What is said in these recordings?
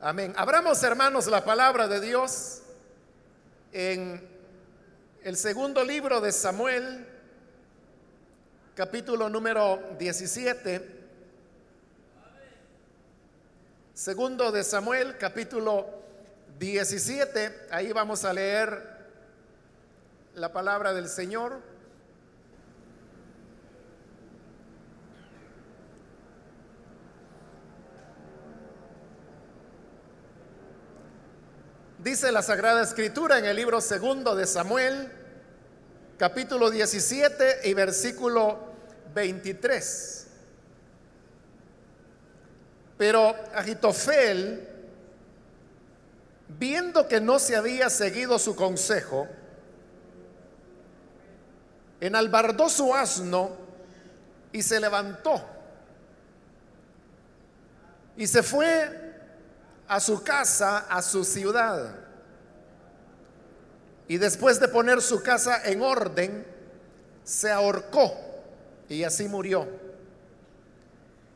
Amén. Abramos, hermanos, la palabra de Dios en el segundo libro de Samuel, capítulo número 17. Segundo de Samuel, capítulo 17. Ahí vamos a leer la palabra del Señor. Dice la Sagrada Escritura en el libro segundo de Samuel, capítulo 17 y versículo 23. Pero Agitofel, viendo que no se había seguido su consejo, enalbardó su asno y se levantó y se fue a su casa, a su ciudad. Y después de poner su casa en orden, se ahorcó y así murió.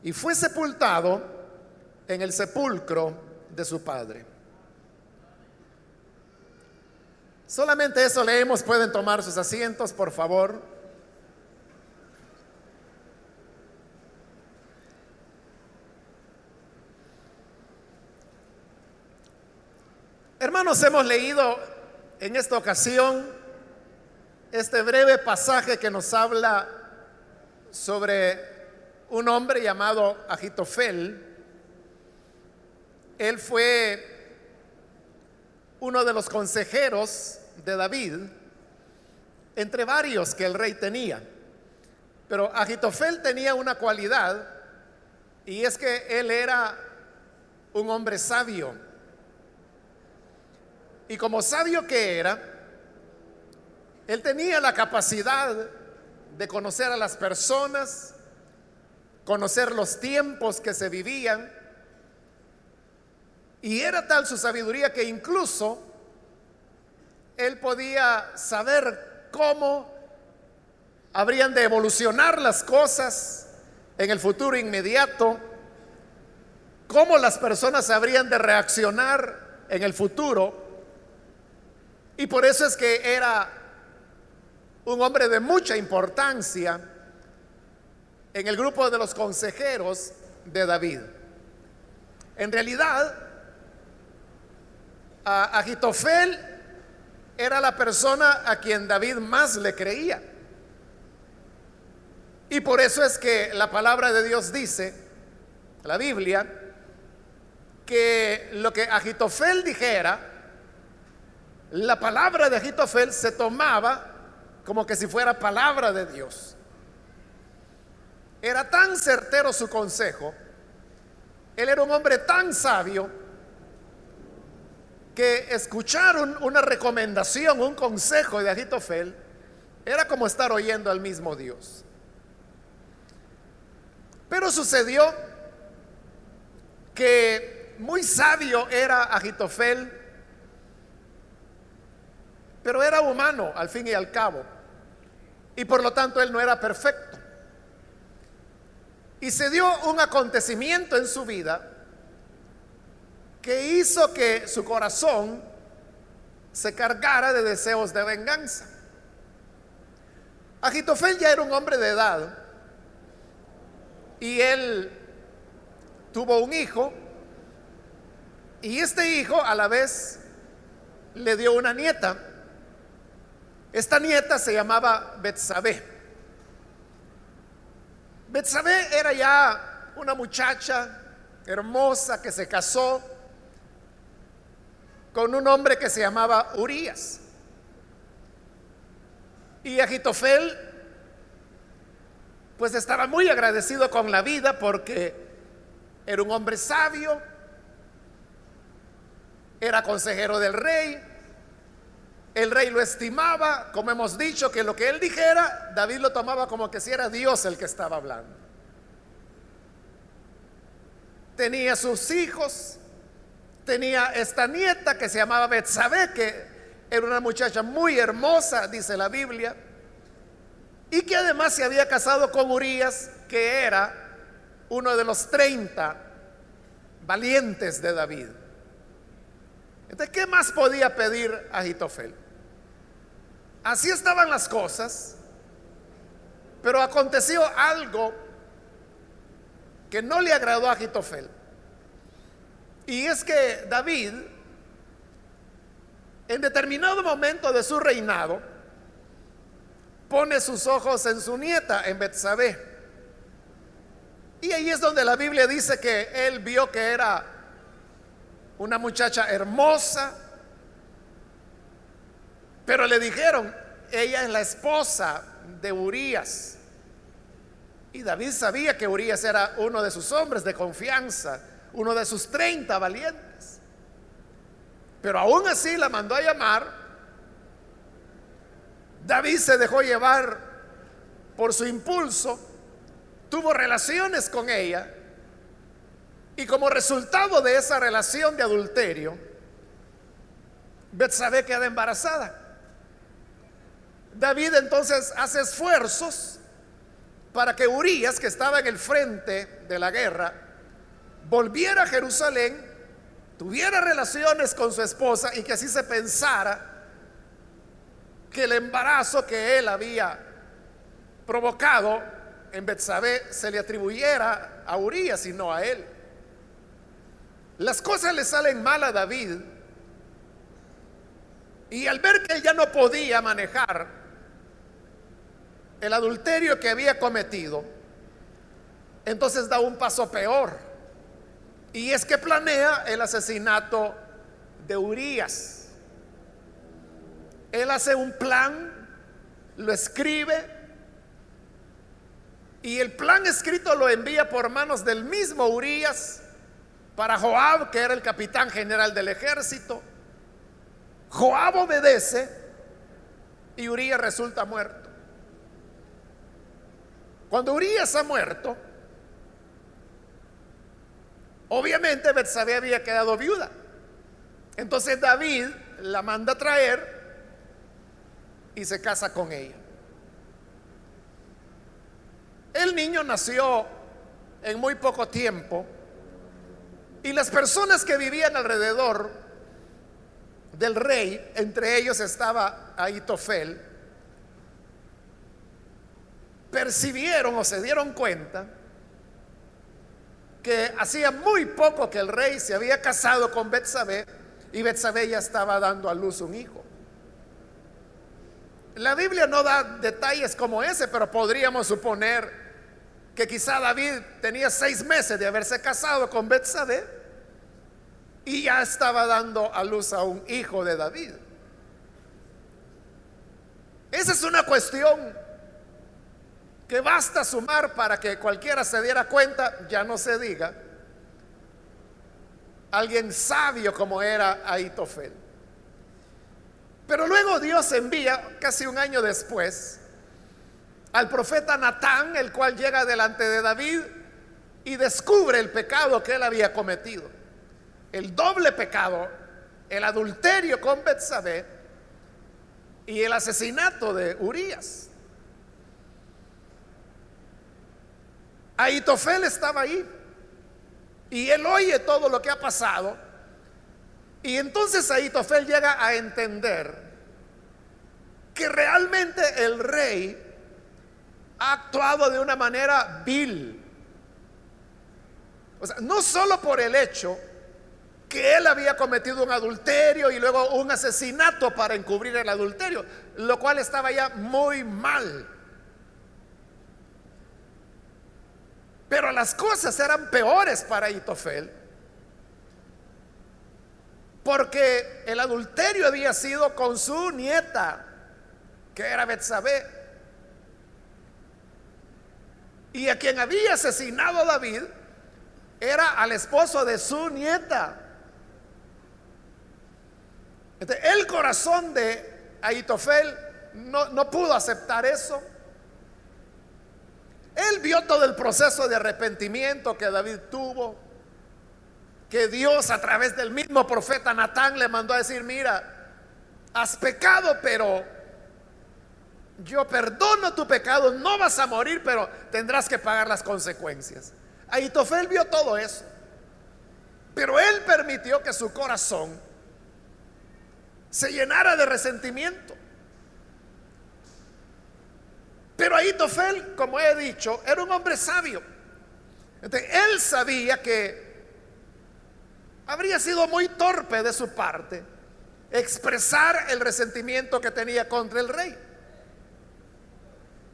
Y fue sepultado en el sepulcro de su padre. Solamente eso leemos, pueden tomar sus asientos, por favor. Hermanos, hemos leído en esta ocasión este breve pasaje que nos habla sobre un hombre llamado Agitofel. Él fue uno de los consejeros de David, entre varios que el rey tenía. Pero Agitofel tenía una cualidad y es que él era un hombre sabio y como sabio que era, él tenía la capacidad de conocer a las personas, conocer los tiempos que se vivían. Y era tal su sabiduría que incluso él podía saber cómo habrían de evolucionar las cosas en el futuro inmediato, cómo las personas habrían de reaccionar en el futuro y por eso es que era un hombre de mucha importancia en el grupo de los consejeros de David. En realidad, Agitofel era la persona a quien David más le creía. Y por eso es que la palabra de Dios dice, la Biblia, que lo que Agitofel dijera, la palabra de Agitofel se tomaba como que si fuera palabra de Dios. Era tan certero su consejo, él era un hombre tan sabio, que escuchar una recomendación, un consejo de Agitofel, era como estar oyendo al mismo Dios. Pero sucedió que muy sabio era Agitofel pero era humano al fin y al cabo. Y por lo tanto él no era perfecto. Y se dio un acontecimiento en su vida que hizo que su corazón se cargara de deseos de venganza. Agitofel ya era un hombre de edad y él tuvo un hijo y este hijo a la vez le dio una nieta. Esta nieta se llamaba Betsabé. Betsabé era ya una muchacha hermosa que se casó con un hombre que se llamaba Urias. Y Agitofel pues estaba muy agradecido con la vida porque era un hombre sabio, era consejero del rey, el rey lo estimaba, como hemos dicho, que lo que él dijera, David lo tomaba como que si era Dios el que estaba hablando. Tenía sus hijos, tenía esta nieta que se llamaba Betsabé, que era una muchacha muy hermosa, dice la Biblia, y que además se había casado con Urias, que era uno de los 30 valientes de David. Entonces, ¿qué más podía pedir Agitofel? Así estaban las cosas, pero aconteció algo que no le agradó a Agitofel. Y es que David, en determinado momento de su reinado, pone sus ojos en su nieta, en Betsabé. Y ahí es donde la Biblia dice que él vio que era una muchacha hermosa, pero le dijeron, ella es la esposa de Urias. Y David sabía que Urias era uno de sus hombres de confianza, uno de sus 30 valientes. Pero aún así la mandó a llamar. David se dejó llevar por su impulso tuvo relaciones con ella y como resultado de esa relación de adulterio, Betsabé queda embarazada. David entonces hace esfuerzos para que Urias, que estaba en el frente de la guerra, volviera a Jerusalén, tuviera relaciones con su esposa y que así se pensara que el embarazo que él había provocado en Betsabé se le atribuyera a Urias y no a él. Las cosas le salen mal a David y al ver que él ya no podía manejar el adulterio que había cometido, entonces da un paso peor. Y es que planea el asesinato de Urias. Él hace un plan, lo escribe y el plan escrito lo envía por manos del mismo Urias para Joab, que era el capitán general del ejército. Joab obedece y Urias resulta muerto. Cuando Urias ha muerto, obviamente Betsabé había quedado viuda. Entonces David la manda a traer y se casa con ella. El niño nació en muy poco tiempo y las personas que vivían alrededor del rey, entre ellos estaba Aitofel, percibieron o se dieron cuenta que hacía muy poco que el rey se había casado con Betsabé y Betsabé ya estaba dando a luz un hijo. La Biblia no da detalles como ese, pero podríamos suponer que quizá David tenía seis meses de haberse casado con Betsabé y ya estaba dando a luz a un hijo de David. Esa es una cuestión que basta sumar para que cualquiera se diera cuenta, ya no se diga, alguien sabio como era Aitofel. Pero luego Dios envía, casi un año después, al profeta Natán, el cual llega delante de David y descubre el pecado que él había cometido. El doble pecado, el adulterio con Betsabé y el asesinato de Urias. Aitofel estaba ahí y él oye todo lo que ha pasado y entonces Aitofel llega a entender que realmente el rey ha actuado de una manera vil. O sea, no solo por el hecho que él había cometido un adulterio y luego un asesinato para encubrir el adulterio, lo cual estaba ya muy mal. Pero las cosas eran peores para Itofel, porque el adulterio había sido con su nieta, que era Betsabé. Y a quien había asesinado David era al esposo de su nieta. el corazón de Aitofel no, no pudo aceptar eso. Él vio todo el proceso de arrepentimiento que David tuvo, que Dios a través del mismo profeta Natán le mandó a decir, mira, has pecado, pero yo perdono tu pecado, no vas a morir, pero tendrás que pagar las consecuencias. Aitofel vio todo eso, pero él permitió que su corazón se llenara de resentimiento. Pero Ahitofel, como he dicho, era un hombre sabio. él sabía que habría sido muy torpe de su parte expresar el resentimiento que tenía contra el rey.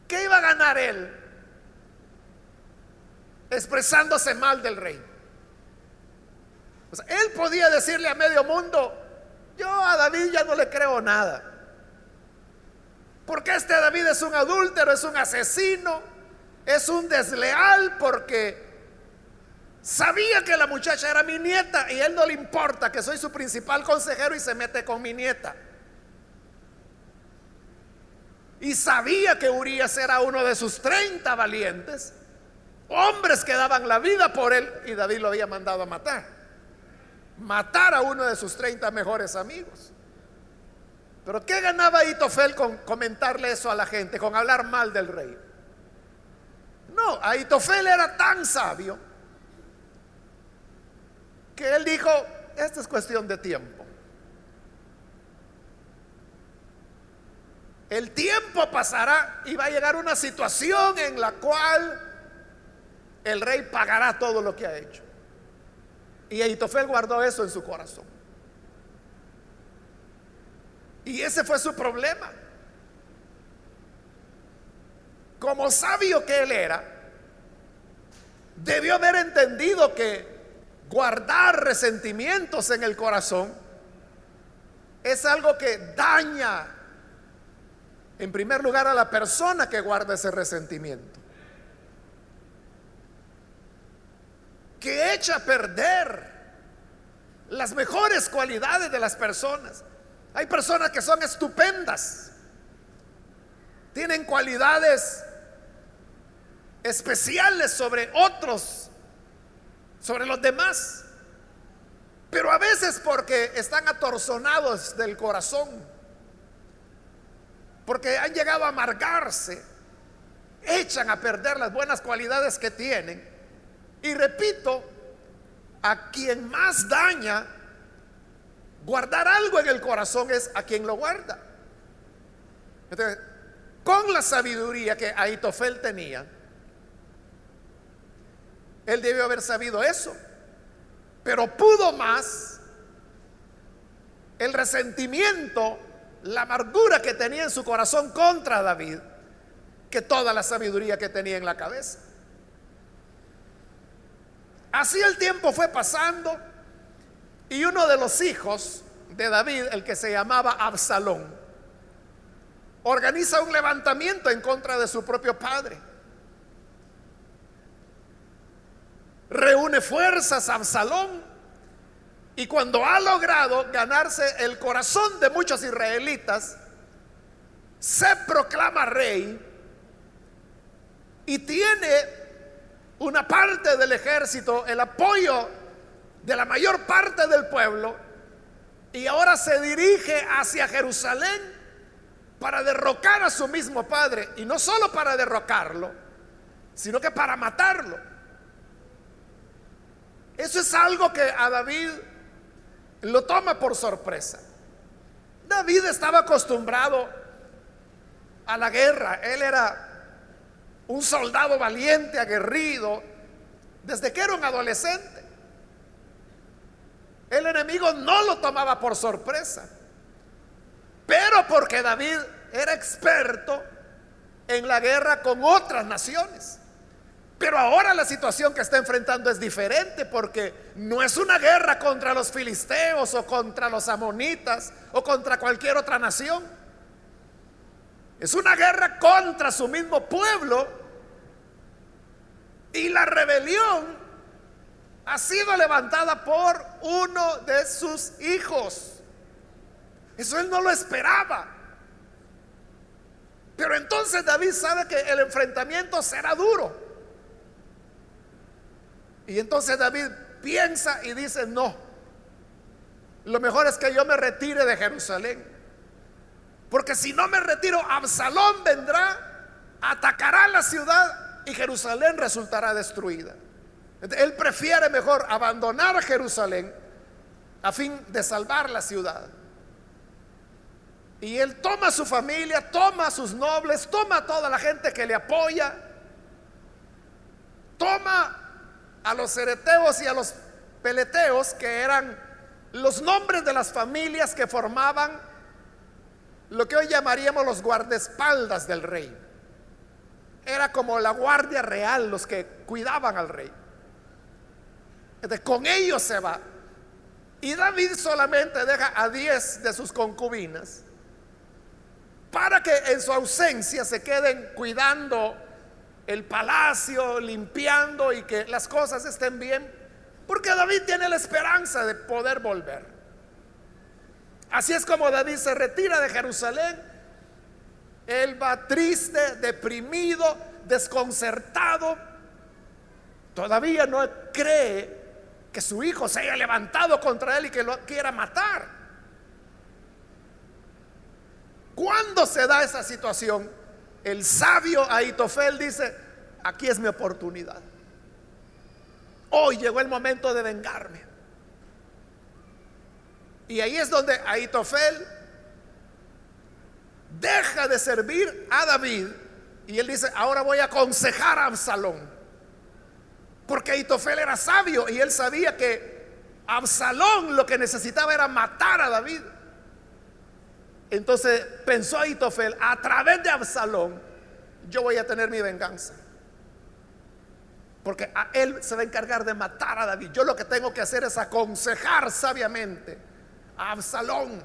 ¿Qué iba a ganar él expresándose mal del rey? él podía decirle a medio mundo, yo a David ya no le creo nada. Porque este David es un adúltero, es un asesino, es un desleal porque sabía que la muchacha era mi nieta y él no le importa que soy su principal consejero y se mete con mi nieta. Y sabía que Urias era uno de sus 30 valientes, hombres que daban la vida por él y David lo había mandado a matar. Matar a uno de sus 30 mejores amigos. Pero ¿qué ganaba Itofel con comentarle eso a la gente, con hablar mal del rey? No, Aitofel era tan sabio que él dijo, esta es cuestión de tiempo. El tiempo pasará y va a llegar una situación en la cual el rey pagará todo lo que ha hecho. Y Aitofel guardó eso en su corazón. Y ese fue su problema. Como sabio que él era, debió haber entendido que guardar resentimientos en el corazón es algo que daña en primer lugar a la persona que guarda ese resentimiento. Que echa a perder las mejores cualidades de las personas. Hay personas que son estupendas, tienen cualidades especiales sobre otros, sobre los demás, pero a veces porque están atorzonados del corazón, porque han llegado a amargarse, echan a perder las buenas cualidades que tienen. Y repito, a quien más daña guardar algo en el corazón es a quien lo guarda. Entonces, con la sabiduría que Aitofel tenía, él debió haber sabido eso, pero pudo más el resentimiento, la amargura que tenía en su corazón contra David, que toda la sabiduría que tenía en la cabeza. Así el tiempo fue pasando y uno de los hijos de David, el que se llamaba Absalón, organiza un levantamiento en contra de su propio padre. Reúne fuerzas a Absalón y cuando ha logrado ganarse el corazón de muchos israelitas, se proclama rey y tiene una parte del ejército, el apoyo de la mayor parte del pueblo, y ahora se dirige hacia Jerusalén para derrocar a su mismo padre, y no solo para derrocarlo, sino que para matarlo. Eso es algo que a David lo toma por sorpresa. David estaba acostumbrado a la guerra, él era un soldado valiente, aguerrido, desde que era un adolescente. El enemigo no lo tomaba por sorpresa, pero porque David era experto en la guerra con otras naciones. Pero ahora la situación que está enfrentando es diferente porque no es una guerra contra los filisteos o contra los amonitas o contra cualquier otra nación. Es una guerra contra su mismo pueblo. Y la rebelión ha sido levantada por uno de sus hijos. Eso él no lo esperaba. Pero entonces David sabe que el enfrentamiento será duro. Y entonces David piensa y dice, no, lo mejor es que yo me retire de Jerusalén. Porque si no me retiro, Absalón vendrá, atacará la ciudad y Jerusalén resultará destruida. Él prefiere mejor abandonar Jerusalén a fin de salvar la ciudad. Y él toma a su familia, toma a sus nobles, toma a toda la gente que le apoya, toma a los cereteos y a los peleteos, que eran los nombres de las familias que formaban lo que hoy llamaríamos los guardaespaldas del rey. Era como la guardia real, los que cuidaban al rey. Entonces, con ellos se va. Y David solamente deja a 10 de sus concubinas para que en su ausencia se queden cuidando el palacio, limpiando y que las cosas estén bien, porque David tiene la esperanza de poder volver. Así es como David se retira de Jerusalén. Él va triste, deprimido, desconcertado. Todavía no cree que su hijo se haya levantado contra él y que lo quiera matar. ¿Cuándo se da esa situación? El sabio Aitofel dice, aquí es mi oportunidad. Hoy llegó el momento de vengarme. Y ahí es donde Aitofel deja de servir a David y él dice, ahora voy a aconsejar a Absalón. Porque Aitofel era sabio y él sabía que Absalón lo que necesitaba era matar a David. Entonces pensó Aitofel, a través de Absalón yo voy a tener mi venganza. Porque a él se va a encargar de matar a David. Yo lo que tengo que hacer es aconsejar sabiamente a Absalón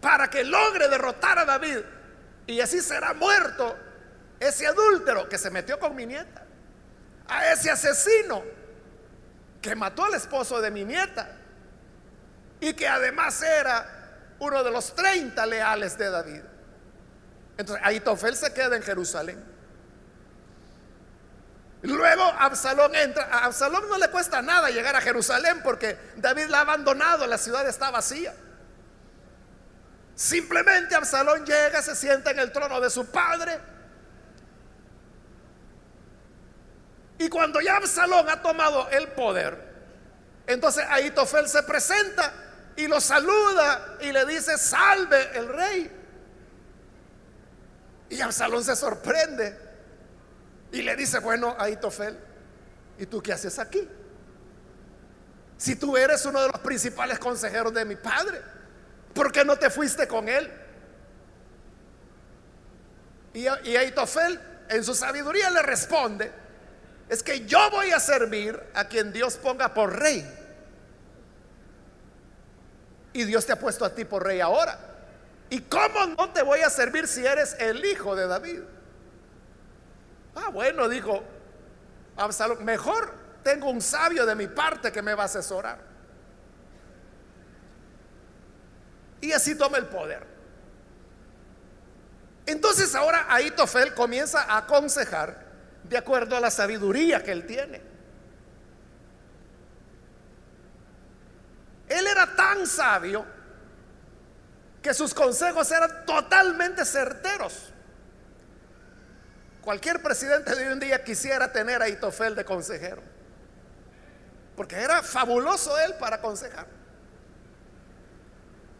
para que logre derrotar a David y así será muerto ese adúltero que se metió con mi nieta, a ese asesino que mató al esposo de mi nieta y que además era uno de los 30 leales de David. Entonces, Aitofel se queda en Jerusalén. Luego Absalón entra. A Absalón no le cuesta nada llegar a Jerusalén porque David la ha abandonado, la ciudad está vacía. Simplemente Absalón llega, se sienta en el trono de su padre. Y cuando ya Absalón ha tomado el poder, entonces Aitofel se presenta y lo saluda y le dice, salve el rey. Y Absalón se sorprende. Y le dice, bueno, Aitofel, ¿y tú qué haces aquí? Si tú eres uno de los principales consejeros de mi padre, ¿por qué no te fuiste con él? Y, y Aitofel en su sabiduría le responde, es que yo voy a servir a quien Dios ponga por rey. Y Dios te ha puesto a ti por rey ahora. ¿Y cómo no te voy a servir si eres el hijo de David? Ah, bueno, dijo Absalón, mejor tengo un sabio de mi parte que me va a asesorar. Y así toma el poder. Entonces ahora Aitofel comienza a aconsejar de acuerdo a la sabiduría que él tiene. Él era tan sabio que sus consejos eran totalmente certeros. Cualquier presidente de hoy en día quisiera tener a Itofel de consejero. Porque era fabuloso él para aconsejar.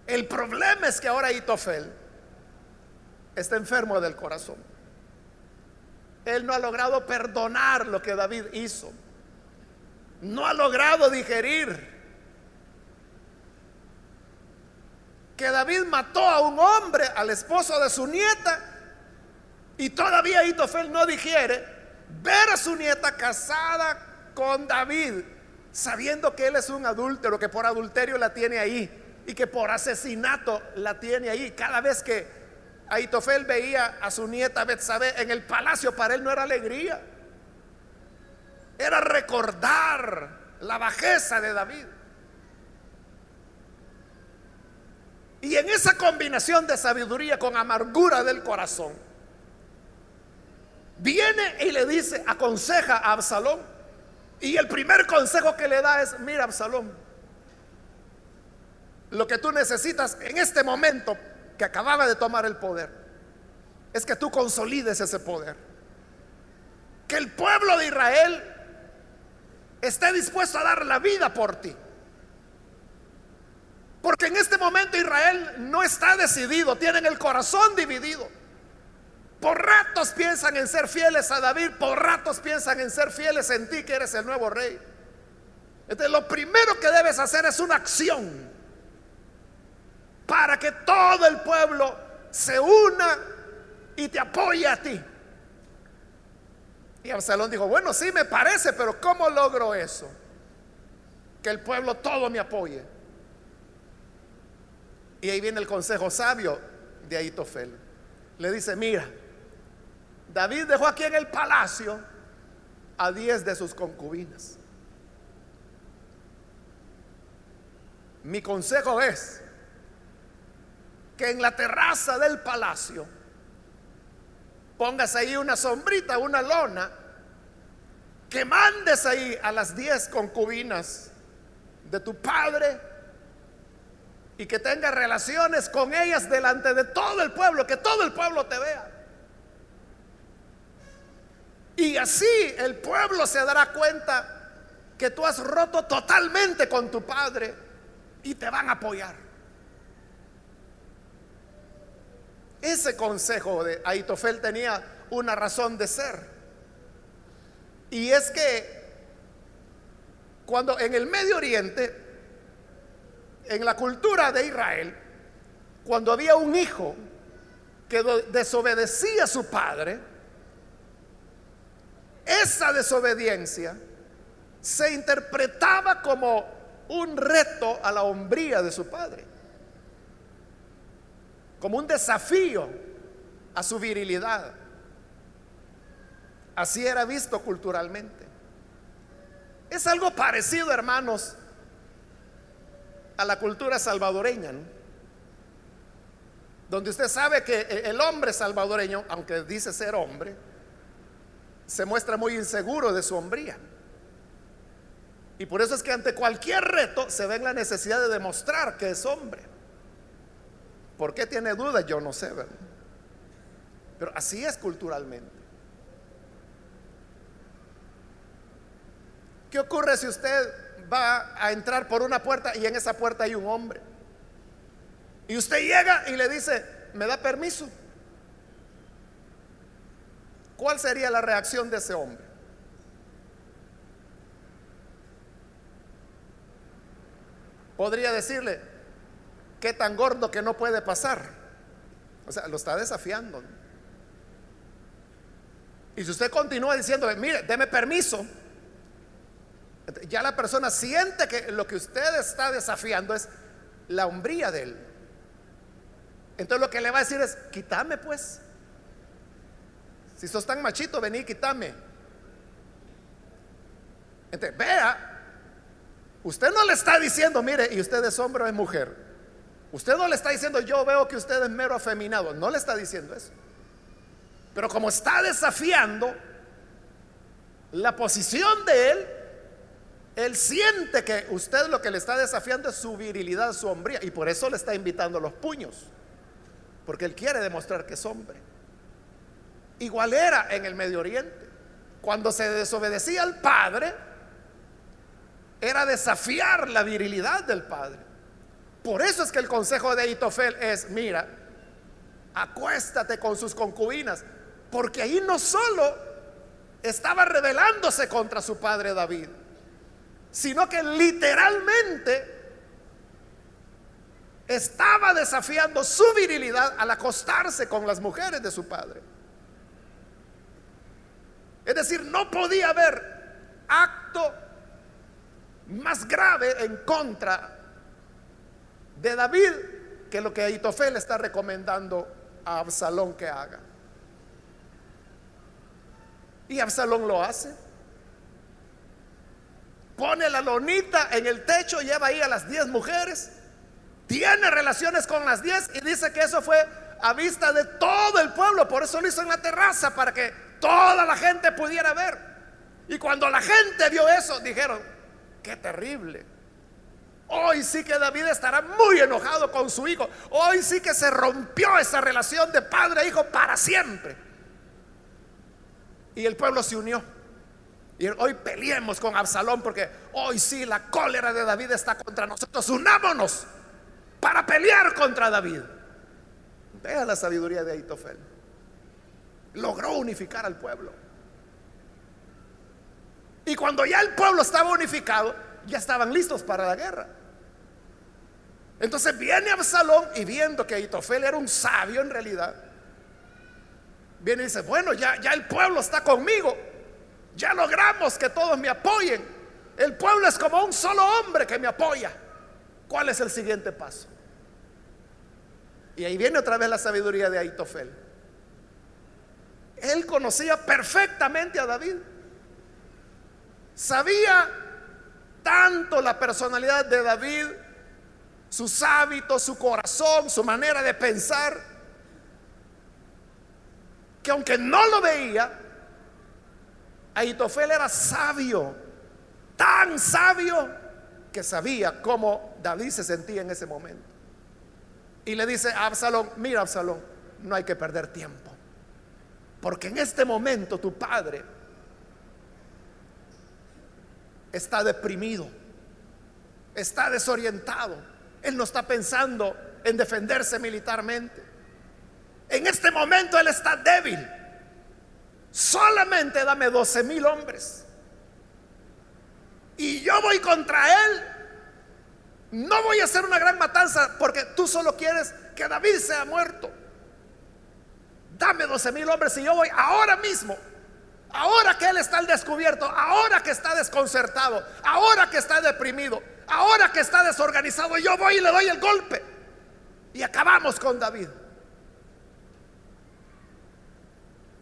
El problema es que ahora Itofel está enfermo del corazón. Él no ha logrado perdonar lo que David hizo. No ha logrado digerir que David mató a un hombre, al esposo de su nieta, y todavía Itofel no digiere ver a su nieta casada con David, sabiendo que él es un adúltero, que por adulterio la tiene ahí y que por asesinato la tiene ahí. Cada vez que Aitofel veía a su nieta Betsabé en el palacio, para él no era alegría, era recordar la bajeza de David. Y en esa combinación de sabiduría con amargura del corazón, viene y le dice, aconseja a Absalón. Y el primer consejo que le da es, mira Absalón, lo que tú necesitas en este momento que acababa de tomar el poder, es que tú consolides ese poder. Que el pueblo de Israel esté dispuesto a dar la vida por ti. Porque en este momento Israel no está decidido, tienen el corazón dividido. Por ratos piensan en ser fieles a David, por ratos piensan en ser fieles en ti que eres el nuevo rey. Entonces lo primero que debes hacer es una acción para que todo el pueblo se una y te apoye a ti. Y Absalón dijo, bueno, sí me parece, pero ¿cómo logro eso? Que el pueblo todo me apoye. Y ahí viene el consejo sabio de Aitofel. Le dice, mira, David dejó aquí en el palacio a diez de sus concubinas. Mi consejo es que en la terraza del palacio pongas ahí una sombrita, una lona, que mandes ahí a las diez concubinas de tu padre y que tengas relaciones con ellas delante de todo el pueblo, que todo el pueblo te vea. Y así el pueblo se dará cuenta que tú has roto totalmente con tu padre y te van a apoyar. Ese consejo de Aitofel tenía una razón de ser. Y es que cuando en el Medio Oriente, en la cultura de Israel, cuando había un hijo que desobedecía a su padre, esa desobediencia se interpretaba como un reto a la hombría de su padre, como un desafío a su virilidad. Así era visto culturalmente. Es algo parecido, hermanos, a la cultura salvadoreña, donde usted sabe que el hombre salvadoreño, aunque dice ser hombre, se muestra muy inseguro de su hombría. Y por eso es que ante cualquier reto se ve la necesidad de demostrar que es hombre. ¿Por qué tiene dudas? Yo no sé, ¿verdad? Pero así es culturalmente. ¿Qué ocurre si usted va a entrar por una puerta y en esa puerta hay un hombre? Y usted llega y le dice, ¿me da permiso? ¿Cuál sería la reacción de ese hombre? Podría decirle, qué tan gordo que no puede pasar. O sea, lo está desafiando. Y si usted continúa diciendo, mire, deme permiso, ya la persona siente que lo que usted está desafiando es la hombría de él. Entonces lo que le va a decir es, quítame pues. Si sos tan machito, vení, quítame. Entonces, vea, usted no le está diciendo, mire, y usted es hombre o es mujer. Usted no le está diciendo, yo veo que usted es mero afeminado. No le está diciendo eso. Pero como está desafiando la posición de él, él siente que usted lo que le está desafiando es su virilidad, su hombría. Y por eso le está invitando los puños. Porque él quiere demostrar que es hombre. Igual era en el Medio Oriente. Cuando se desobedecía al padre, era desafiar la virilidad del padre. Por eso es que el consejo de Itofel es, mira, acuéstate con sus concubinas, porque ahí no solo estaba rebelándose contra su padre David, sino que literalmente estaba desafiando su virilidad al acostarse con las mujeres de su padre. Es decir, no podía haber acto más grave en contra de David que lo que Aitofel está recomendando a Absalón que haga. Y Absalón lo hace. Pone la lonita en el techo, lleva ahí a las 10 mujeres, tiene relaciones con las 10 y dice que eso fue a vista de todo el pueblo, por eso lo hizo en la terraza, para que toda la gente pudiera ver. Y cuando la gente vio eso, dijeron, qué terrible. Hoy sí que David estará muy enojado con su hijo. Hoy sí que se rompió esa relación de padre e hijo para siempre. Y el pueblo se unió. Y hoy peleemos con Absalón porque hoy sí la cólera de David está contra nosotros. Unámonos para pelear contra David. Vea la sabiduría de Aitofel. Logró unificar al pueblo. Y cuando ya el pueblo estaba unificado, ya estaban listos para la guerra. Entonces viene Absalón y viendo que Aitofel era un sabio en realidad, viene y dice, bueno, ya, ya el pueblo está conmigo, ya logramos que todos me apoyen. El pueblo es como un solo hombre que me apoya. ¿Cuál es el siguiente paso? Y ahí viene otra vez la sabiduría de Aitofel. Él conocía perfectamente a David. Sabía tanto la personalidad de David, sus hábitos, su corazón, su manera de pensar, que aunque no lo veía, Aitofel era sabio, tan sabio que sabía cómo David se sentía en ese momento. Y le dice a Absalón, mira Absalón, no hay que perder tiempo, porque en este momento tu padre está deprimido, está desorientado. Él no está pensando en defenderse militarmente. En este momento él está débil. Solamente dame 12 mil hombres. Y yo voy contra él. No voy a hacer una gran matanza porque tú solo quieres que David sea muerto. Dame 12 mil hombres y yo voy ahora mismo Ahora que él está al descubierto, ahora que está desconcertado, ahora que está deprimido, ahora que está desorganizado, yo voy y le doy el golpe. Y acabamos con David.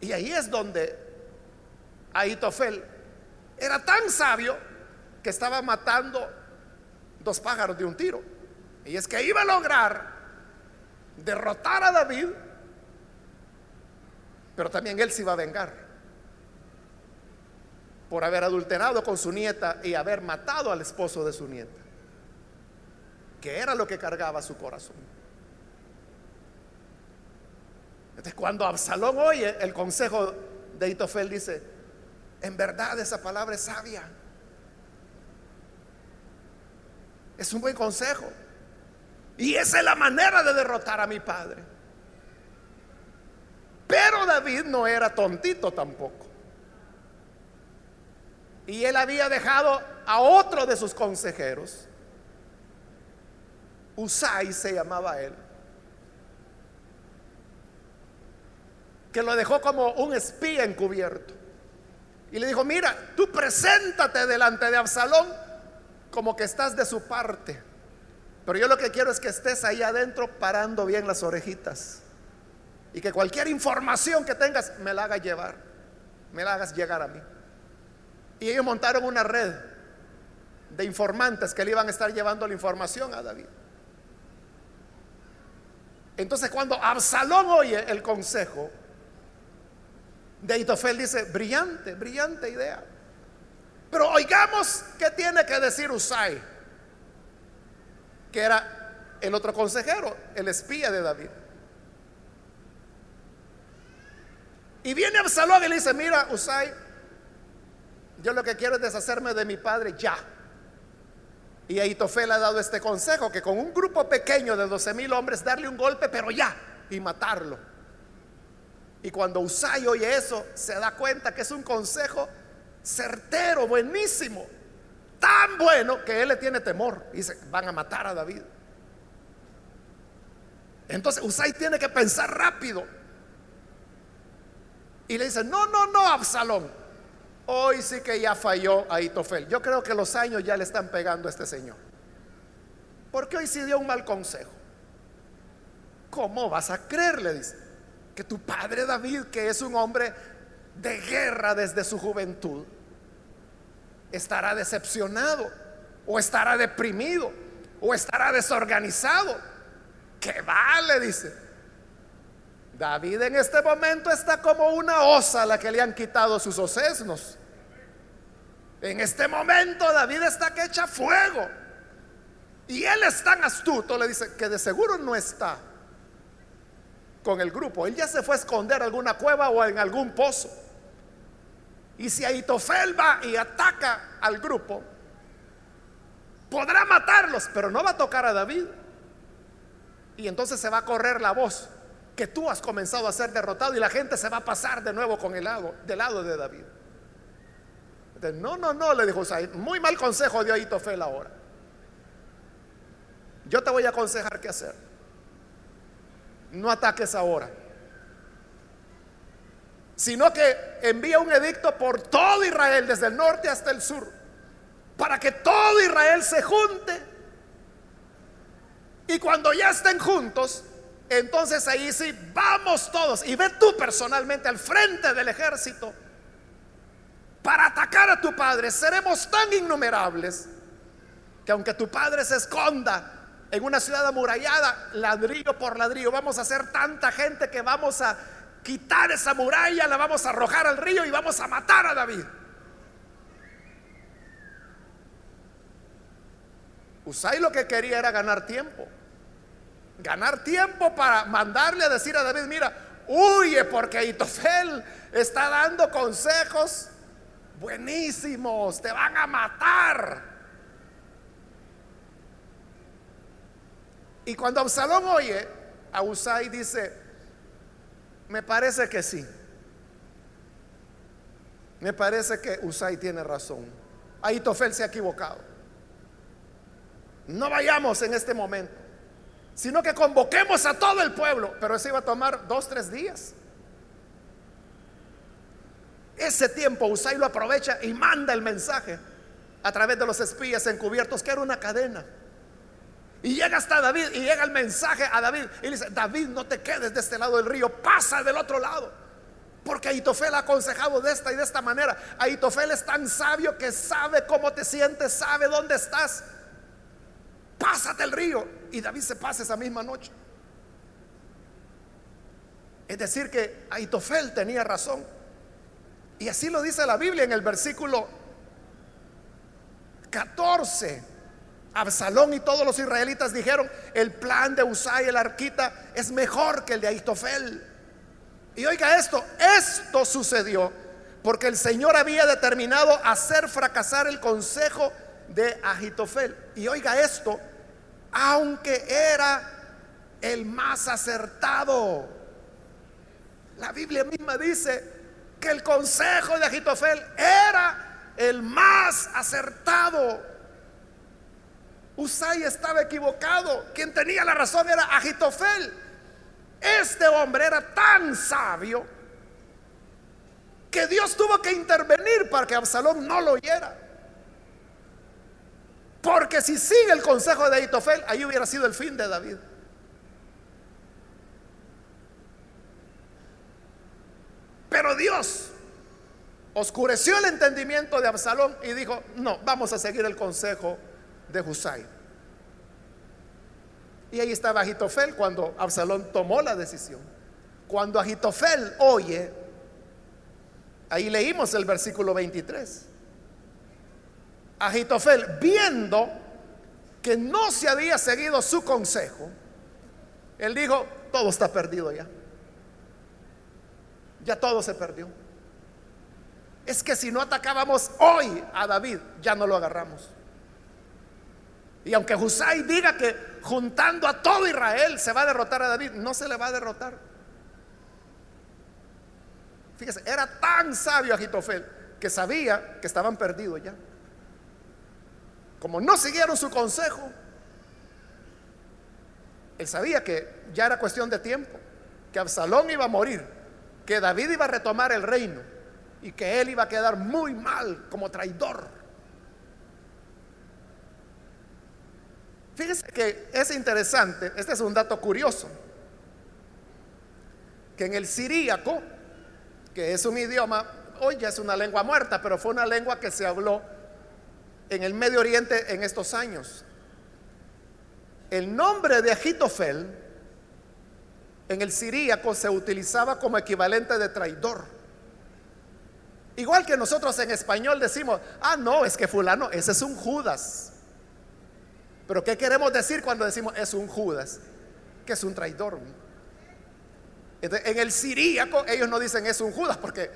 Y ahí es donde Aitofel era tan sabio que estaba matando dos pájaros de un tiro. Y es que iba a lograr derrotar a David, pero también él se iba a vengar por haber adulterado con su nieta y haber matado al esposo de su nieta, que era lo que cargaba su corazón. Entonces cuando Absalón oye el consejo de Itofel dice, en verdad esa palabra es sabia. Es un buen consejo. Y esa es la manera de derrotar a mi padre. Pero David no era tontito tampoco. Y él había dejado a otro de sus consejeros, Usai se llamaba él, que lo dejó como un espía encubierto. Y le dijo, mira, tú preséntate delante de Absalón como que estás de su parte. Pero yo lo que quiero es que estés ahí adentro parando bien las orejitas. Y que cualquier información que tengas me la hagas llevar, me la hagas llegar a mí. Y ellos montaron una red de informantes que le iban a estar llevando la información a David. Entonces cuando Absalón oye el consejo de Itofel dice, brillante, brillante idea. Pero oigamos qué tiene que decir Usai, que era el otro consejero, el espía de David. Y viene Absalón y le dice, mira Usai, yo lo que quiero es deshacerme de mi padre ya. Y Aitofel ha dado este consejo, que con un grupo pequeño de 12 mil hombres darle un golpe, pero ya, y matarlo. Y cuando Usai oye eso, se da cuenta que es un consejo certero, buenísimo, tan bueno que él le tiene temor. Y dice, van a matar a David. Entonces Usai tiene que pensar rápido. Y le dice, no, no, no, Absalón, Hoy sí que ya falló a Itofel. Yo creo que los años ya le están pegando a este señor. Porque hoy sí dio un mal consejo. ¿Cómo vas a creerle? Dice, que tu padre David, que es un hombre de guerra desde su juventud, estará decepcionado, o estará deprimido, o estará desorganizado. Que vale, dice. David en este momento está como una osa a la que le han quitado sus osesnos. En este momento David está que echa fuego. Y él es tan astuto, le dice que de seguro no está con el grupo. Él ya se fue a esconder en alguna cueva o en algún pozo. Y si Aitofel va y ataca al grupo, podrá matarlos, pero no va a tocar a David. Y entonces se va a correr la voz que tú has comenzado a ser derrotado y la gente se va a pasar de nuevo con el lado, del lado de David. no, no, no, le dijo muy mal consejo dio Ahitofel ahora. Yo te voy a aconsejar qué hacer. No ataques ahora. Sino que envía un edicto por todo Israel, desde el norte hasta el sur, para que todo Israel se junte. Y cuando ya estén juntos, entonces ahí sí, vamos todos y ve tú personalmente al frente del ejército para atacar a tu padre. Seremos tan innumerables que aunque tu padre se esconda en una ciudad amurallada, ladrillo por ladrillo, vamos a ser tanta gente que vamos a quitar esa muralla, la vamos a arrojar al río y vamos a matar a David. Usai lo que quería era ganar tiempo ganar tiempo para mandarle a decir a David, mira, huye porque Itofel está dando consejos buenísimos, te van a matar. Y cuando Absalón oye a Usai dice, me parece que sí. Me parece que Usai tiene razón. Aitofel se ha equivocado. No vayamos en este momento sino que convoquemos a todo el pueblo. Pero eso iba a tomar dos, tres días. Ese tiempo Usai lo aprovecha y manda el mensaje a través de los espías encubiertos, que era una cadena. Y llega hasta David y llega el mensaje a David y le dice, David, no te quedes de este lado del río, pasa del otro lado. Porque Aitofel ha aconsejado de esta y de esta manera. Aitofel es tan sabio que sabe cómo te sientes, sabe dónde estás pásate el río. Y David se pasa esa misma noche. Es decir, que Aitofel tenía razón. Y así lo dice la Biblia en el versículo 14. Absalón y todos los israelitas dijeron, el plan de Usai el arquita es mejor que el de Aitofel. Y oiga esto, esto sucedió porque el Señor había determinado hacer fracasar el consejo de Agitofel. Y oiga esto, aunque era el más acertado. La Biblia misma dice que el consejo de Agitofel era el más acertado. Usai estaba equivocado. Quien tenía la razón era Agitofel. Este hombre era tan sabio que Dios tuvo que intervenir para que Absalón no lo oyera. Porque si sigue el consejo de Aitofel, ahí hubiera sido el fin de David. Pero Dios oscureció el entendimiento de Absalón y dijo, no, vamos a seguir el consejo de Husay. Y ahí estaba Agitofel cuando Absalón tomó la decisión. Cuando Agitofel oye, ahí leímos el versículo 23. Agitofel, viendo que no se había seguido su consejo, él dijo, todo está perdido ya. Ya todo se perdió. Es que si no atacábamos hoy a David, ya no lo agarramos. Y aunque Husay diga que juntando a todo Israel se va a derrotar a David, no se le va a derrotar. Fíjese, era tan sabio Agitofel que sabía que estaban perdidos ya. Como no siguieron su consejo, él sabía que ya era cuestión de tiempo, que Absalón iba a morir, que David iba a retomar el reino y que él iba a quedar muy mal como traidor. Fíjese que es interesante, este es un dato curioso, que en el siríaco, que es un idioma, hoy ya es una lengua muerta, pero fue una lengua que se habló en el Medio Oriente en estos años. El nombre de Agitofel en el siríaco se utilizaba como equivalente de traidor. Igual que nosotros en español decimos, ah, no, es que fulano, ese es un Judas. Pero ¿qué queremos decir cuando decimos es un Judas? Que es un traidor. en el siríaco ellos no dicen es un Judas porque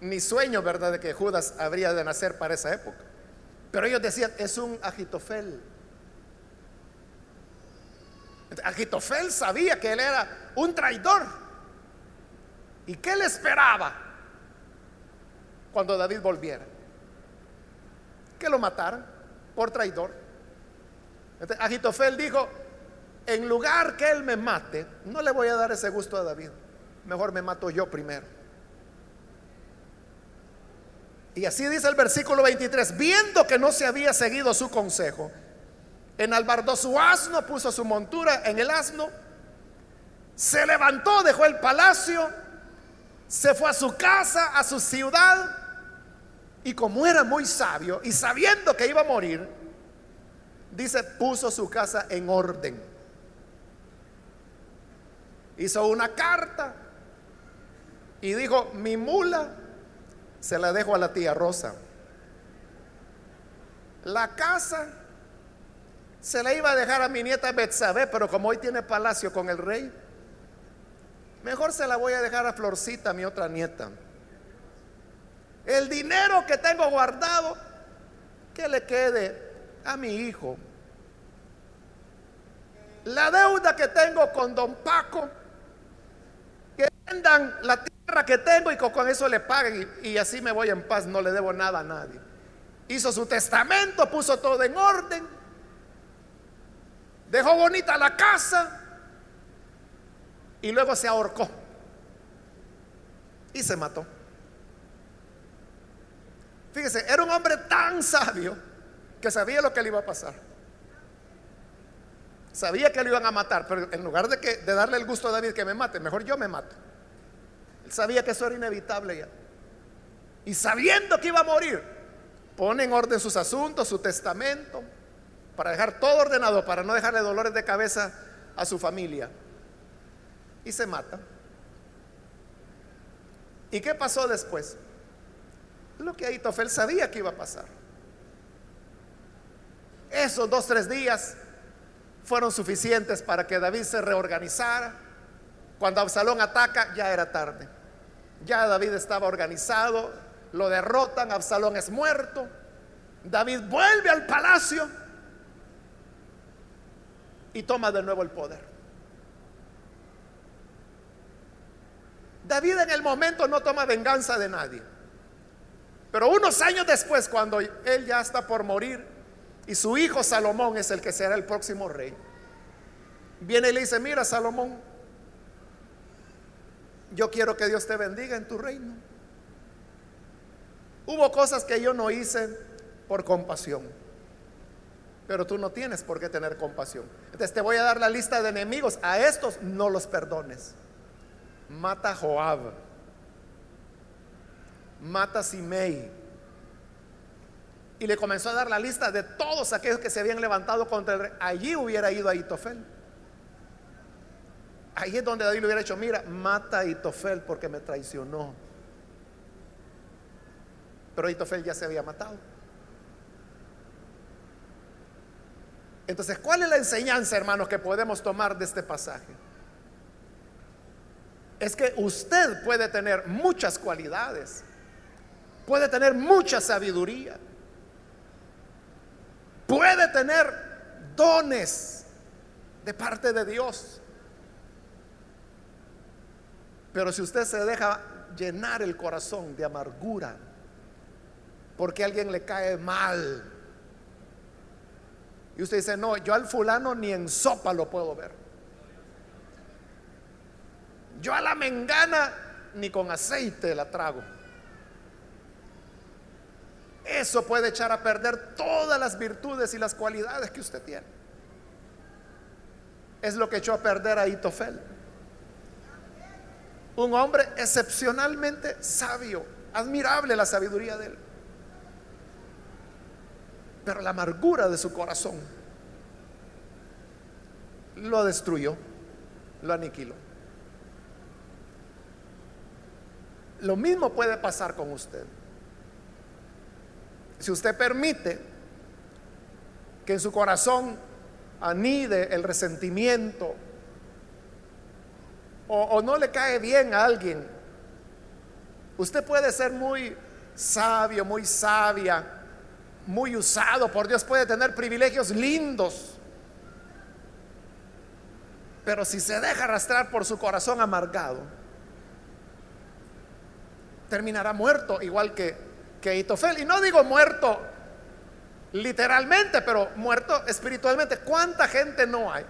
ni sueño, ¿verdad?, de que Judas habría de nacer para esa época. Pero ellos decían, es un agitofel. Agitofel sabía que él era un traidor. ¿Y qué le esperaba cuando David volviera? Que lo mataran por traidor. Agitofel dijo, en lugar que él me mate, no le voy a dar ese gusto a David. Mejor me mato yo primero. Y así dice el versículo 23, viendo que no se había seguido su consejo, enalbardó su asno, puso su montura en el asno, se levantó, dejó el palacio, se fue a su casa, a su ciudad, y como era muy sabio y sabiendo que iba a morir, dice, puso su casa en orden. Hizo una carta y dijo, mi mula se la dejo a la tía Rosa. La casa se la iba a dejar a mi nieta Betsabé, pero como hoy tiene palacio con el rey, mejor se la voy a dejar a Florcita, mi otra nieta. El dinero que tengo guardado, que le quede a mi hijo. La deuda que tengo con don Paco, que vendan la tierra que tengo y con eso le paguen y, así me voy en paz, no le debo nada a nadie. Hizo su testamento, puso todo en orden dejó bonita la casa y luego se ahorcó y se mató. Fíjese, era un hombre tan sabio que sabía lo que le iba a pasar. Sabía que le iban a matar, pero en lugar de, que, de darle el gusto a David que me mate, mejor yo me mato. Él sabía que eso era inevitable ya. Y sabiendo que iba a morir, pone en orden sus asuntos, su testamento, para dejar todo ordenado, para no dejarle dolores de cabeza a su familia. Y se mata. ¿Y qué pasó después? Lo que Aitofel sabía que iba a pasar. Esos dos, tres días fueron suficientes para que David se reorganizara. Cuando Absalón ataca, ya era tarde. Ya David estaba organizado, lo derrotan, Absalón es muerto. David vuelve al palacio y toma de nuevo el poder. David en el momento no toma venganza de nadie. Pero unos años después, cuando él ya está por morir y su hijo Salomón es el que será el próximo rey, viene y le dice, mira Salomón, yo quiero que Dios te bendiga en tu reino. Hubo cosas que yo no hice por compasión pero tú no tienes por qué tener compasión. Entonces te voy a dar la lista de enemigos. A estos no los perdones. Mata a Joab. Mata a Simei. Y le comenzó a dar la lista de todos aquellos que se habían levantado contra el rey. Allí hubiera ido a Itofel. Ahí es donde David le hubiera dicho, mira, mata a Itofel porque me traicionó. Pero Itofel ya se había matado. Entonces, ¿cuál es la enseñanza, hermanos, que podemos tomar de este pasaje? Es que usted puede tener muchas cualidades, puede tener mucha sabiduría, puede tener dones de parte de Dios. Pero si usted se deja llenar el corazón de amargura, porque alguien le cae mal, y usted dice, no, yo al fulano ni en sopa lo puedo ver. Yo a la mengana ni con aceite la trago. Eso puede echar a perder todas las virtudes y las cualidades que usted tiene. Es lo que echó a perder a Itofel. Un hombre excepcionalmente sabio, admirable la sabiduría de él pero la amargura de su corazón lo destruyó, lo aniquiló. Lo mismo puede pasar con usted. Si usted permite que en su corazón anide el resentimiento o, o, no le cae bien a alguien, usted puede ser muy sabio, muy sabia, muy usado por Dios, puede tener privilegios lindos. Pero si se deja arrastrar por su corazón amargado, terminará muerto, igual que, que Itofel. Y no digo muerto literalmente, pero muerto espiritualmente. ¿Cuánta gente no hay?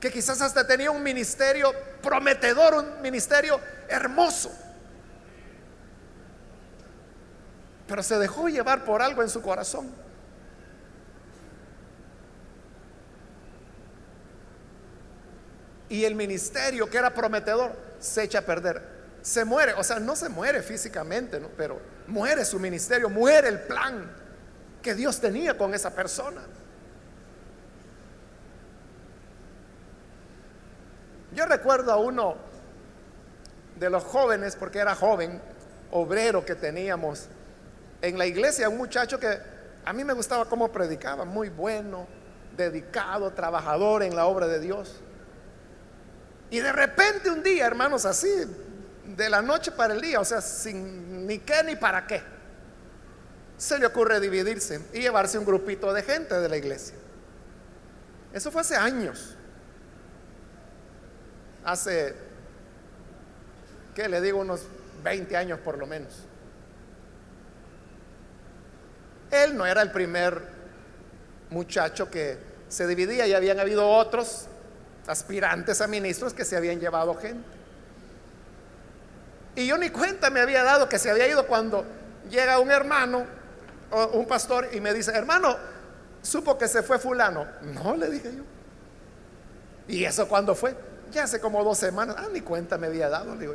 Que quizás hasta tenía un ministerio prometedor, un ministerio hermoso. Pero se dejó llevar por algo en su corazón. Y el ministerio que era prometedor se echa a perder. Se muere, o sea, no se muere físicamente, pero muere su ministerio, muere el plan que Dios tenía con esa persona. Yo recuerdo a uno de los jóvenes, porque era joven, obrero que teníamos en la iglesia, un muchacho que a mí me gustaba cómo predicaba, muy bueno, dedicado, trabajador en la obra de Dios. Y de repente un día, hermanos, así, de la noche para el día, o sea, sin ni qué ni para qué, se le ocurre dividirse y llevarse un grupito de gente de la iglesia. Eso fue hace años. Hace, ¿qué le digo? Unos 20 años por lo menos. Él no era el primer muchacho que se dividía, ya habían habido otros aspirantes a ministros que se habían llevado gente. Y yo ni cuenta me había dado que se había ido cuando llega un hermano o un pastor y me dice, hermano, supo que se fue fulano. No, le dije yo. ¿Y eso cuándo fue? Ya hace como dos semanas. Ah, ni cuenta me había dado. Le digo,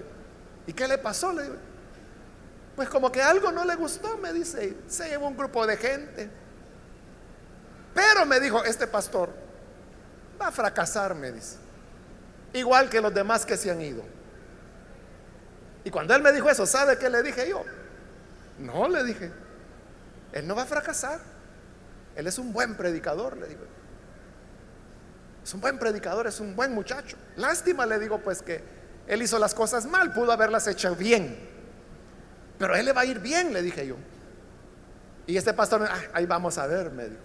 ¿y qué le pasó? Le digo, pues como que algo no le gustó, me dice. Se llevó un grupo de gente. Pero me dijo, este pastor va a fracasar, me dice. Igual que los demás que se han ido. Y cuando él me dijo eso, ¿sabe qué le dije yo? No, le dije, él no va a fracasar. Él es un buen predicador, le digo. Es un buen predicador, es un buen muchacho. Lástima, le digo, pues que él hizo las cosas mal, pudo haberlas hecho bien. Pero él le va a ir bien, le dije yo. Y este pastor, ah, ahí vamos a ver, me dijo.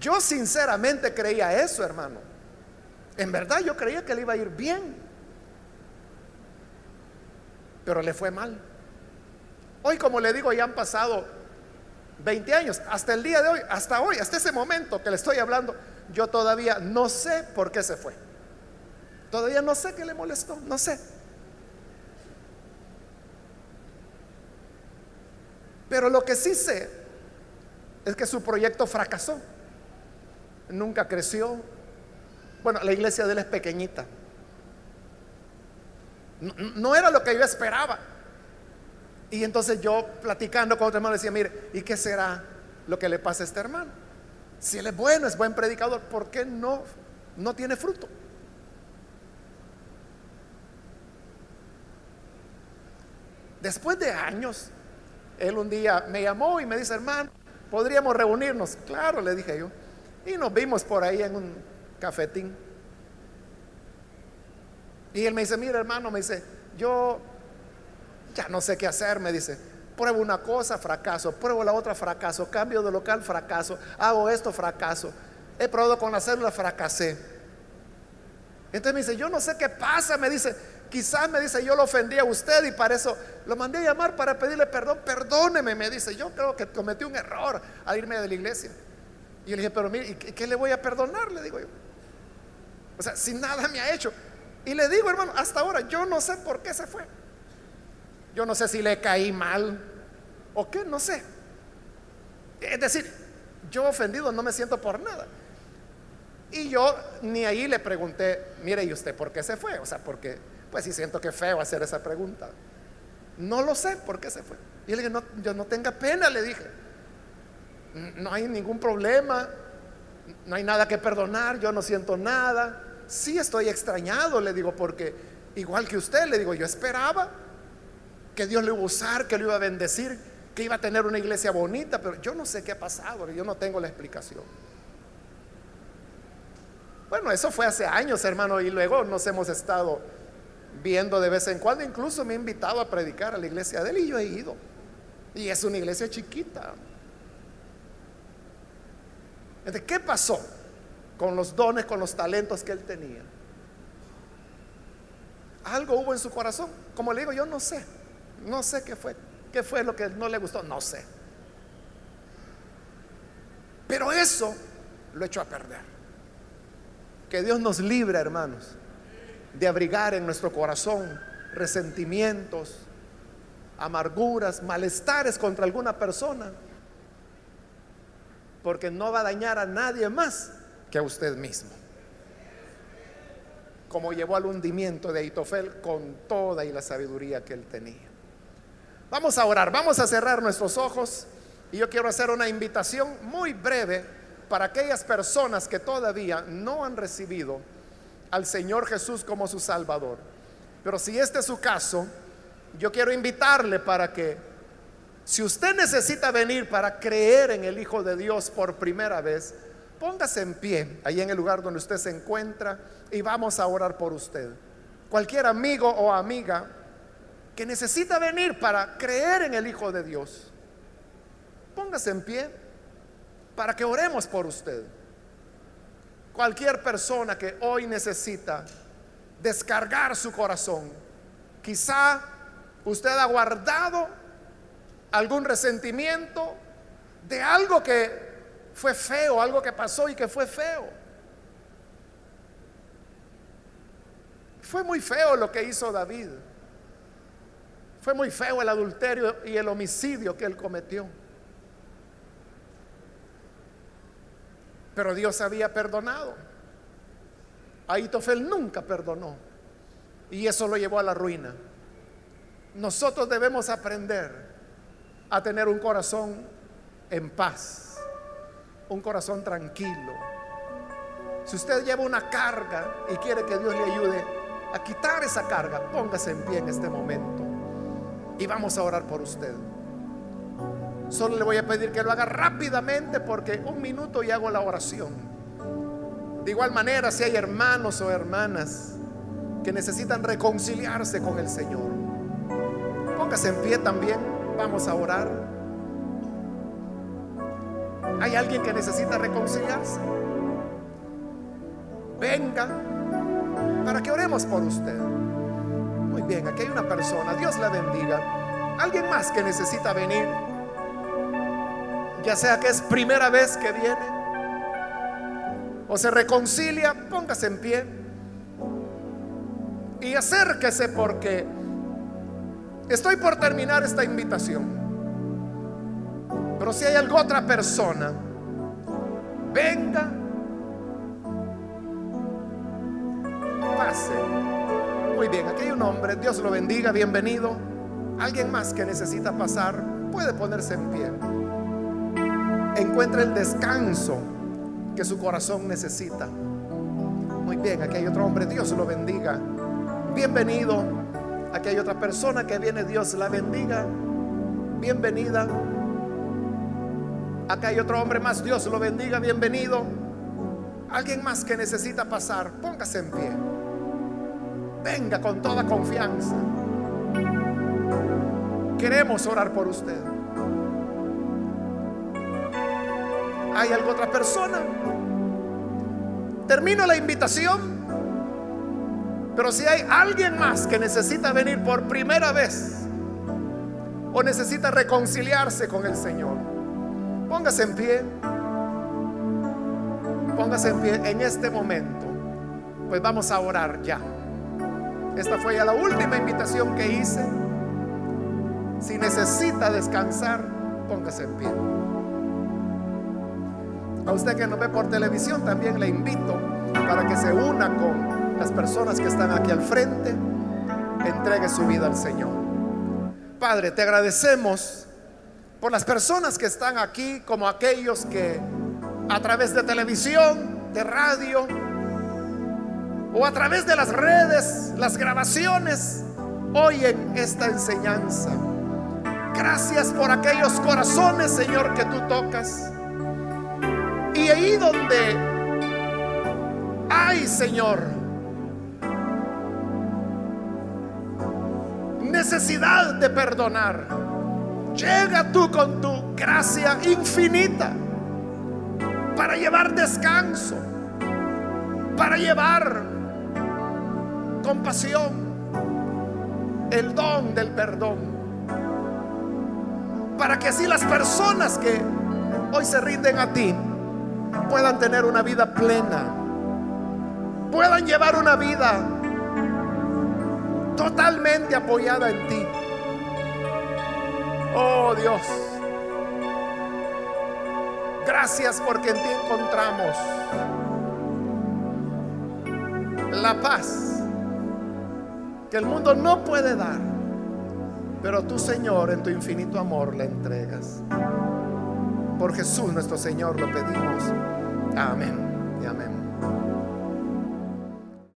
Yo sinceramente creía eso, hermano. En verdad yo creía que le iba a ir bien. Pero le fue mal. Hoy, como le digo, ya han pasado 20 años. Hasta el día de hoy, hasta hoy, hasta ese momento que le estoy hablando, yo todavía no sé por qué se fue. Todavía no sé qué le molestó, no sé. Pero lo que sí sé es que su proyecto fracasó nunca creció. Bueno, la iglesia de él es pequeñita. No, era lo que yo esperaba. Y entonces yo platicando con otro hermano decía, mire, ¿y qué será lo que le pasa a este hermano? Si él es bueno, es buen predicador, ¿por qué no, no tiene fruto? Después de años, él un día me llamó y me dice, hermano, ¿podríamos reunirnos? Claro, le dije yo. Y nos vimos por ahí en un cafetín. Y él me dice, mira hermano, me dice, yo ya no sé qué hacer, me dice, pruebo una cosa, fracaso, pruebo la otra, fracaso, cambio de local, fracaso, hago esto, fracaso. He probado con la célula, fracasé. Entonces me dice, yo no sé qué pasa, me dice, quizás me dice, yo lo ofendí a usted y para eso lo mandé a llamar para pedirle perdón, perdóneme, me dice, yo creo que cometí un error al irme de la iglesia. Y yo le dije, pero mire, ¿y qué le voy a perdonar? Le digo yo. O sea, si nada me ha hecho. Y le digo, hermano, hasta ahora yo no sé por qué se fue. Yo no sé si le caí mal o qué, no sé. Es decir, yo ofendido no me siento por nada. Y yo ni ahí le pregunté, mire, ¿y usted por qué se fue? O sea, porque, pues sí siento que feo hacer esa pregunta. No lo sé por qué se fue. Y le dije, yo no tenga pena, le dije no hay ningún problema, no hay nada que perdonar, yo no siento nada. Sí estoy extrañado, le digo, porque igual que usted, le digo, yo esperaba que Dios le iba a usar, que lo iba a bendecir, que iba a tener una iglesia bonita, pero yo no sé qué ha pasado, yo no tengo la explicación. Bueno, eso fue hace años, hermano, y luego nos hemos estado viendo de vez en cuando, incluso me ha invitado a predicar a la iglesia de él y yo he ido. Y es una iglesia chiquita. ¿qué pasó? Con los dones, con los talentos que él tenía. Algo hubo en su corazón. Como le digo, yo no sé. No sé qué fue. ¿Qué fue lo que no le gustó? No sé. Pero eso lo echó a perder. Que Dios nos libre, hermanos, de abrigar en nuestro corazón resentimientos, amarguras, malestares contra alguna persona. Porque no va a dañar a nadie más que a usted mismo. Como llevó al hundimiento de Aitofel con toda y la sabiduría que él tenía. Vamos a orar, vamos a cerrar nuestros ojos y yo quiero hacer una invitación muy breve para aquellas personas que todavía no han recibido al Señor Jesús como su Salvador. Pero si este es su caso, yo quiero invitarle para que, si usted necesita venir para creer en el Hijo de Dios por primera vez, póngase en pie ahí en el lugar donde usted se encuentra y vamos a orar por usted. Cualquier amigo o amiga que necesita venir para creer en el Hijo de Dios, póngase en pie para que oremos por usted. Cualquier persona que hoy necesita descargar su corazón, quizá usted ha guardado algún resentimiento de algo que fue feo, algo que pasó y que fue feo. Fue muy feo lo que hizo David. Fue muy feo el adulterio y el homicidio que él cometió. Pero Dios había perdonado. Aitofel nunca perdonó. Y eso lo llevó a la ruina. Nosotros debemos aprender a tener un corazón en paz, un corazón tranquilo. Si usted lleva una carga y quiere que Dios le ayude a quitar esa carga, póngase en pie en este momento y vamos a orar por usted. Solo le voy a pedir que lo haga rápidamente porque un minuto y hago la oración. De igual manera, si hay hermanos o hermanas que necesitan reconciliarse con el Señor, póngase en pie también, vamos a orar. ¿Hay alguien que necesita reconciliarse? Venga para que oremos por usted. Muy bien, aquí hay una persona, Dios la bendiga. Alguien más que necesita venir, ya sea que es primera vez que viene o se reconcilia, póngase en pie y acérquese porque estoy por terminar esta invitación. Pero si hay alguna otra persona, venga, pase. Muy bien, aquí hay un hombre, Dios lo bendiga, bienvenido. Alguien más que necesita pasar, puede ponerse en pie. Encuentra el descanso que su corazón necesita. Muy bien, aquí hay otro hombre, Dios lo bendiga. Bienvenido. Aquí hay otra persona que viene, Dios la bendiga. Bienvenida. Acá hay otro hombre más, Dios lo bendiga, bienvenido. Alguien más que necesita pasar, póngase en pie. Venga con toda confianza. Queremos orar por usted. ¿Hay alguna otra persona? Termino la invitación. Pero si hay alguien más que necesita venir por primera vez o necesita reconciliarse con el Señor, póngase en pie. Póngase en pie en este momento. Pues vamos a orar ya. Esta fue ya la última invitación que hice. Si necesita descansar, póngase en pie. A usted que nos ve por televisión, también le invito para que se una con las personas que están aquí al frente, entregue su vida al Señor. Padre, te agradecemos por las personas que están aquí, como aquellos que a través de televisión, de radio, o a través de las redes, las grabaciones, oyen esta enseñanza. Gracias por aquellos corazones, Señor, que tú tocas. Y ahí donde hay, Señor, necesidad de perdonar, llega tú con tu gracia infinita para llevar descanso para llevar compasión, el don del perdón, para que así las personas que hoy se rinden a ti puedan tener una vida plena, puedan llevar una vida totalmente apoyada en ti. Oh Dios, gracias porque en ti encontramos la paz que el mundo no puede dar, pero tú Señor en tu infinito amor la entregas. Por Jesús nuestro Señor lo pedimos. Amén y amén.